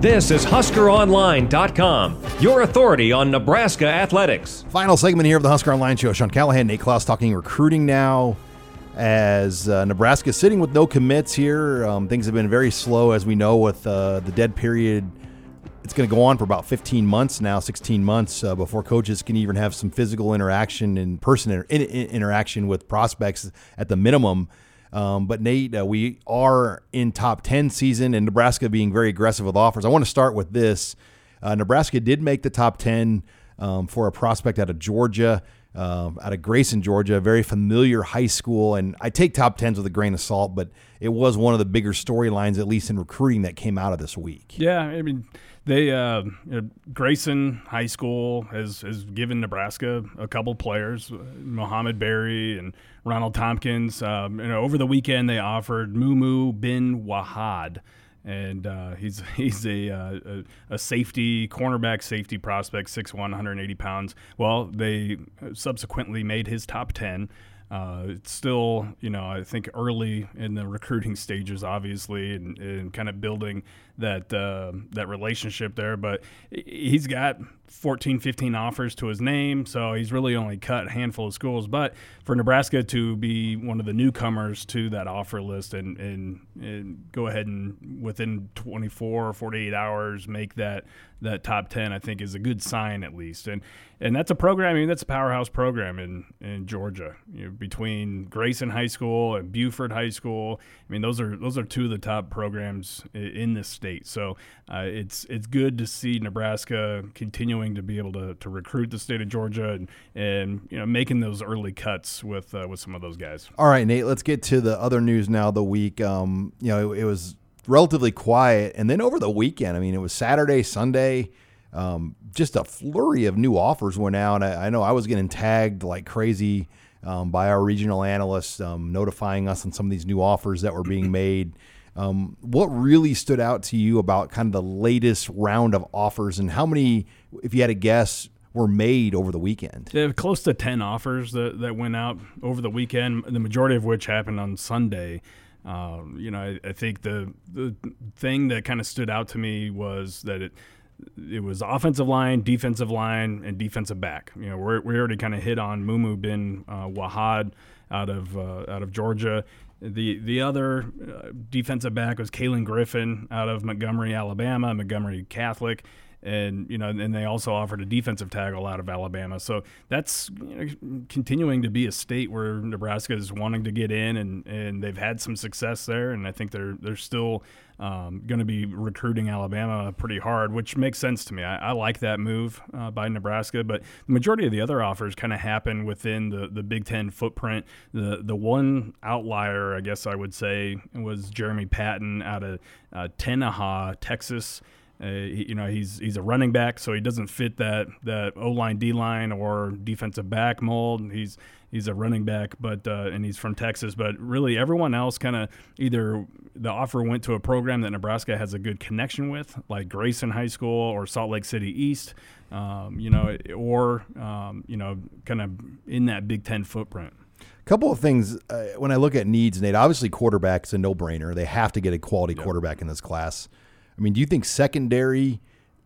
This is HuskerOnline.com, your authority on Nebraska athletics. Final segment here of the Husker Online Show. Sean Callahan, Nate Clouse talking recruiting now. As uh, Nebraska sitting with no commits here, um, things have been very slow, as we know, with uh, the dead period. It's going to go on for about 15 months now, 16 months uh, before coaches can even have some physical interaction and person inter- in- in- interaction with prospects at the minimum. Um, but Nate, uh, we are in top 10 season and Nebraska being very aggressive with offers. I want to start with this. Uh, Nebraska did make the top 10 um, for a prospect out of Georgia, um, out of Grayson, Georgia, a very familiar high school. And I take top 10s with a grain of salt, but it was one of the bigger storylines, at least in recruiting, that came out of this week. Yeah, I mean, they uh, you know, Grayson High School has has given Nebraska a couple players, Mohamed Barry and Ronald Tompkins. Um, you know, over the weekend they offered Mumu bin Wahad, and uh, he's he's a, uh, a, a safety cornerback safety prospect, 6'1", 180 pounds. Well, they subsequently made his top ten. Uh, it's still, you know, I think early in the recruiting stages, obviously, and, and kind of building that uh, that relationship there. But he's got 14, 15 offers to his name, so he's really only cut a handful of schools. But for Nebraska to be one of the newcomers to that offer list and, and, and go ahead and within 24 or 48 hours make that that top 10, I think is a good sign at least. And and that's a program, I mean, that's a powerhouse program in, in Georgia. You know, between Grayson High School and Buford High School, I mean, those are those are two of the top programs in this state. So uh, it's it's good to see Nebraska continuing to be able to, to recruit the state of Georgia and, and you know making those early cuts with uh, with some of those guys. All right, Nate. Let's get to the other news now. The week, um, you know, it, it was relatively quiet, and then over the weekend, I mean, it was Saturday, Sunday. Um, just a flurry of new offers went out. I, I know I was getting tagged like crazy um, by our regional analysts, um, notifying us on some of these new offers that were being made. Um, what really stood out to you about kind of the latest round of offers, and how many, if you had a guess, were made over the weekend? Yeah, close to ten offers that, that went out over the weekend. The majority of which happened on Sunday. Uh, you know, I, I, think the the thing that kind of stood out to me was that it it was offensive line, defensive line, and defensive back. You know, we're, we already kind of hit on Mumu bin uh, Wahad out of uh, out of Georgia. The the other uh, defensive back was Kalen Griffin out of Montgomery, Alabama, Montgomery Catholic, and you know, and they also offered a defensive tackle out of Alabama. So that's you know, continuing to be a state where Nebraska is wanting to get in, and, and they've had some success there, and I think they're they're still um, going to be recruiting Alabama pretty hard, which makes sense to me. I, I like that move uh, by Nebraska, but the majority of the other offers kind of happen within the, the Big Ten footprint. The the one outlier, I guess I would say, was Jeremy Patton out of uh, Tenaha, Texas. Uh, he, you know, he's he's a running back, so he doesn't fit that that O line, D line, or defensive back mold. He's he's a running back, but uh, and he's from Texas. But really, everyone else kind of either the offer went to a program that Nebraska has a good connection with, like Grayson High School or Salt Lake City East, um, you know, or um, you know, kind of in that Big Ten footprint. A couple of things uh, when I look at needs, Nate. Obviously, quarterback's a no-brainer. They have to get a quality yep. quarterback in this class. I mean, do you think secondary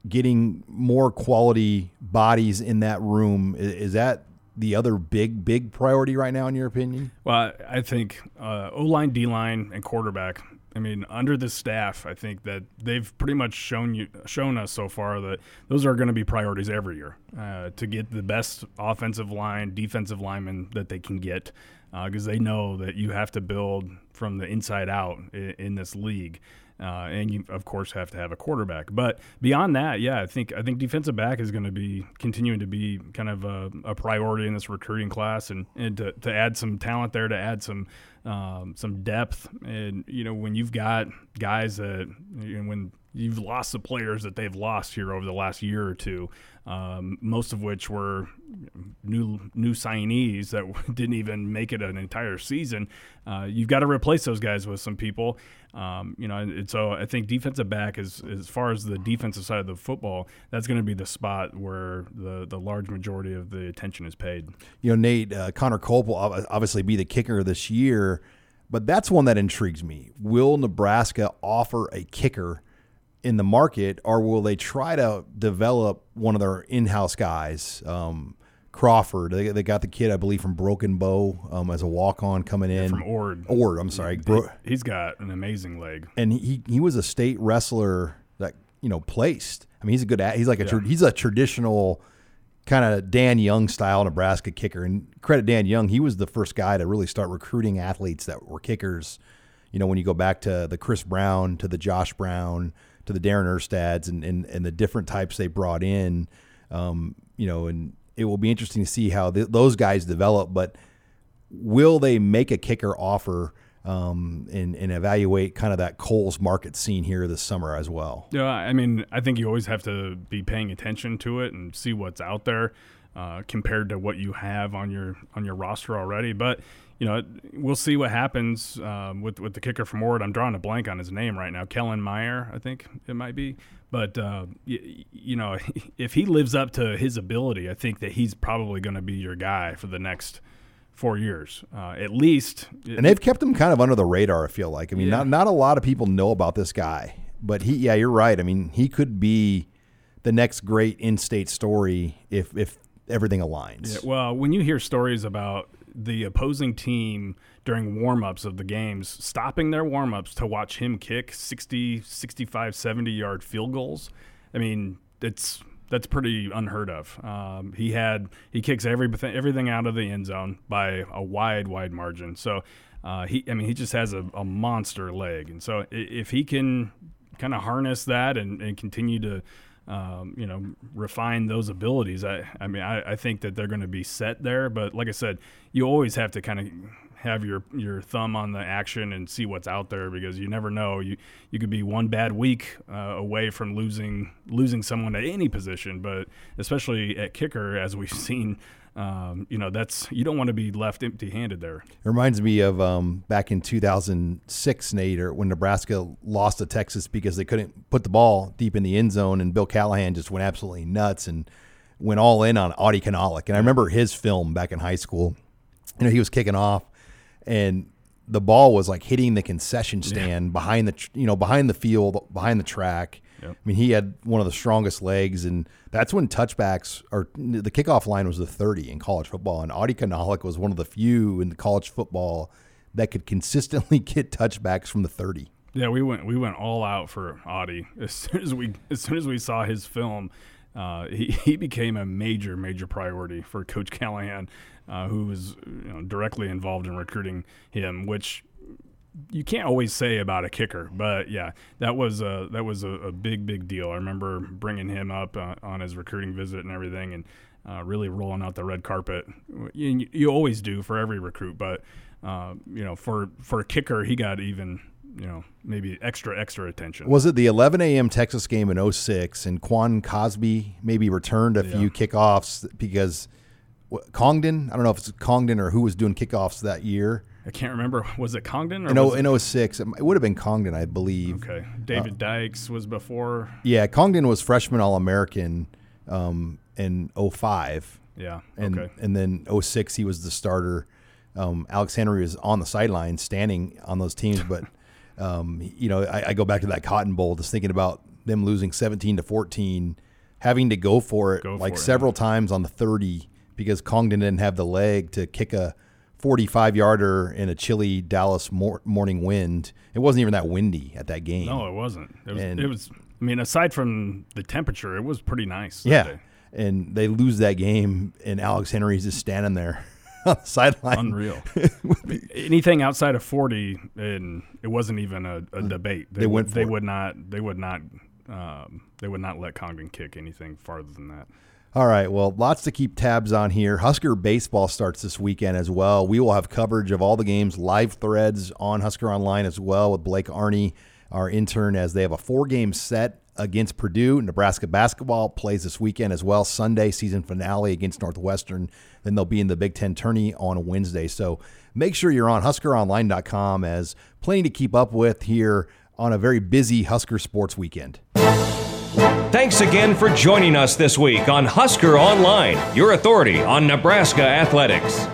getting more quality bodies in that room is, is that the other big big priority right now in your opinion? Well, I think uh, O line, D line, and quarterback. I mean, under the staff, I think that they've pretty much shown you shown us so far that those are going to be priorities every year uh, to get the best offensive line, defensive lineman that they can get, because uh, they know that you have to build from the inside out in, in this league. Uh, and you of course have to have a quarterback. But beyond that, yeah, I think I think defensive back is going to be continuing to be kind of a, a, priority in this recruiting class, and, and to, to add some talent there, to add some um, some depth, and you know when you've got guys that you know, when you've lost the players that they've lost here over the last year or two, um, most of which were new new signees that didn't even make it an entire season. Uh, you've got to replace those guys with some people. Um, you know, and, so I think defensive back is as far as the defensive side of the football, that's going to be the spot where the the large majority of the attention is paid. You know, Nate uh, Connor Culp will obviously be the kicker this year, but that's one that intrigues me. Will Nebraska offer a kicker? in the market, or will they try to develop one of their in-house guys? Um, Crawford. They, they got the kid, I believe, from Broken Bow um, as a walk on coming in. Yeah, from Ord. Ord, I'm sorry. Bro- he's got an amazing leg. And he, he was a state wrestler that, you know, placed. I mean, he's a good, he's like a, yeah. he's a traditional kind of Dan Young style Nebraska kicker. And credit Dan Young, he was the first guy to really start recruiting athletes that were kickers. You know, when you go back to the Kris Brown, to the Josh Brown, to the Darin Erstads, and, and, and the different types they brought in, um, you know, and it will be interesting to see how th- those guys develop. But will they make a kicker offer um, and, and evaluate kind of that Kohl's market scene here this summer as well? Yeah, I mean, I think you always have to be paying attention to it and see what's out there uh, compared to what you have on your on your roster already. But you know, we'll see what happens um, with with the kicker from Ord. I'm drawing a blank on his name right now. Kellen Meyer, I think it might be. But uh, you, you know, if he lives up to his ability, I think that he's probably going to be your guy for the next four years, uh, at least. And they've kept him kind of under the radar. I feel like. I mean, yeah. not not a lot of people know about this guy, but he. Yeah, you're right. I mean, he could be the next great in-state story if if everything aligns. Yeah, well, when you hear stories about the opposing team during warm-ups of the games stopping their warm-ups to watch him kick 60 65 70 yard field goals i mean it's that's pretty unheard of um, he had he kicks everything everything out of the end zone by a wide wide margin so uh, he i mean he just has a, a monster leg and so if he can kind of harness that and, and continue to um, you know, refine those abilities. I, I mean, I, I think that they're going to be set there. But like I said, you always have to kind of have your your thumb on the action and see what's out there because you never know. You you could be one bad week uh, away from losing losing someone at any position, but especially at kicker, as we've seen um, you know, that's you don't want to be left empty-handed there. It reminds me of um, back in 2006, Nate, or when Nebraska lost to Texas because they couldn't put the ball deep in the end zone, and Bill Callahan just went absolutely nuts and went all in on Adi Kunalic. And I remember his film back in high school. You know, he was kicking off, and the ball was like hitting the concession stand yeah. behind the you know behind the field behind the track Yep. I mean, he had one of the strongest legs, and that's when touchbacks or the kickoff line was the 30 in college football. And Adi Kunalic was one of the few in the college football that could consistently get touchbacks from the 30. Yeah, we went we went all out for Adi as soon as we as soon as we saw his film. Uh, he, he became a major, major priority for Coach Callahan, uh, who was you know, directly involved in recruiting him, which you can't always say about a kicker, but yeah, that was a that was a, a big big deal. I remember bringing him up uh, on his recruiting visit and everything, and uh, really rolling out the red carpet. You, you always do for every recruit, but uh, you know, for for a kicker, he got even you know maybe extra extra attention. Was it the 11 a.m. Texas game in 06 and Quan Cosby maybe returned a yeah. few kickoffs because Congdon, I don't know if it's Congdon or who was doing kickoffs that year I can't remember. Was it Congdon? Or in, o, in 06. It would have been Congdon, I believe. Okay. David uh, Dyches was before. Yeah, Congdon was freshman All American um, in 05. Yeah. And, okay. And then 06, he was the starter. Um, Alex Henery was on the sideline standing on those teams. But, um, you know, I, I, go back to that Cotton Bowl, just thinking about them losing 17 to 14, having to go for it go like for several it. times on the 30 because Congdon didn't have the leg to kick a 45 yarder in a chilly Dallas mor- morning wind. It wasn't even that windy at that game. No, it wasn't. It was, and, it was I mean, aside from the temperature, it was pretty nice. Yeah. Day. And they lose that game, and Alex Henery's just standing there on the sideline. Unreal. Anything outside of 40, and it wasn't even a, a debate. They, they went. They it. would not. They would not. Um, they would not let Congdon kick anything farther than that. All right. Well, lots to keep tabs on here. Husker baseball starts this weekend as well. We will have coverage of all the games, live threads on Husker Online as well with Blake Arney, our intern, as they have a four game set against Purdue. Nebraska basketball plays this weekend as well. Sunday season finale against Northwestern. Then they'll be in the Big Ten tourney on Wednesday. So make sure you're on HuskerOnline.com as plenty to keep up with here on a very busy Husker sports weekend. Thanks again for joining us this week on Husker Online, your authority on Nebraska athletics.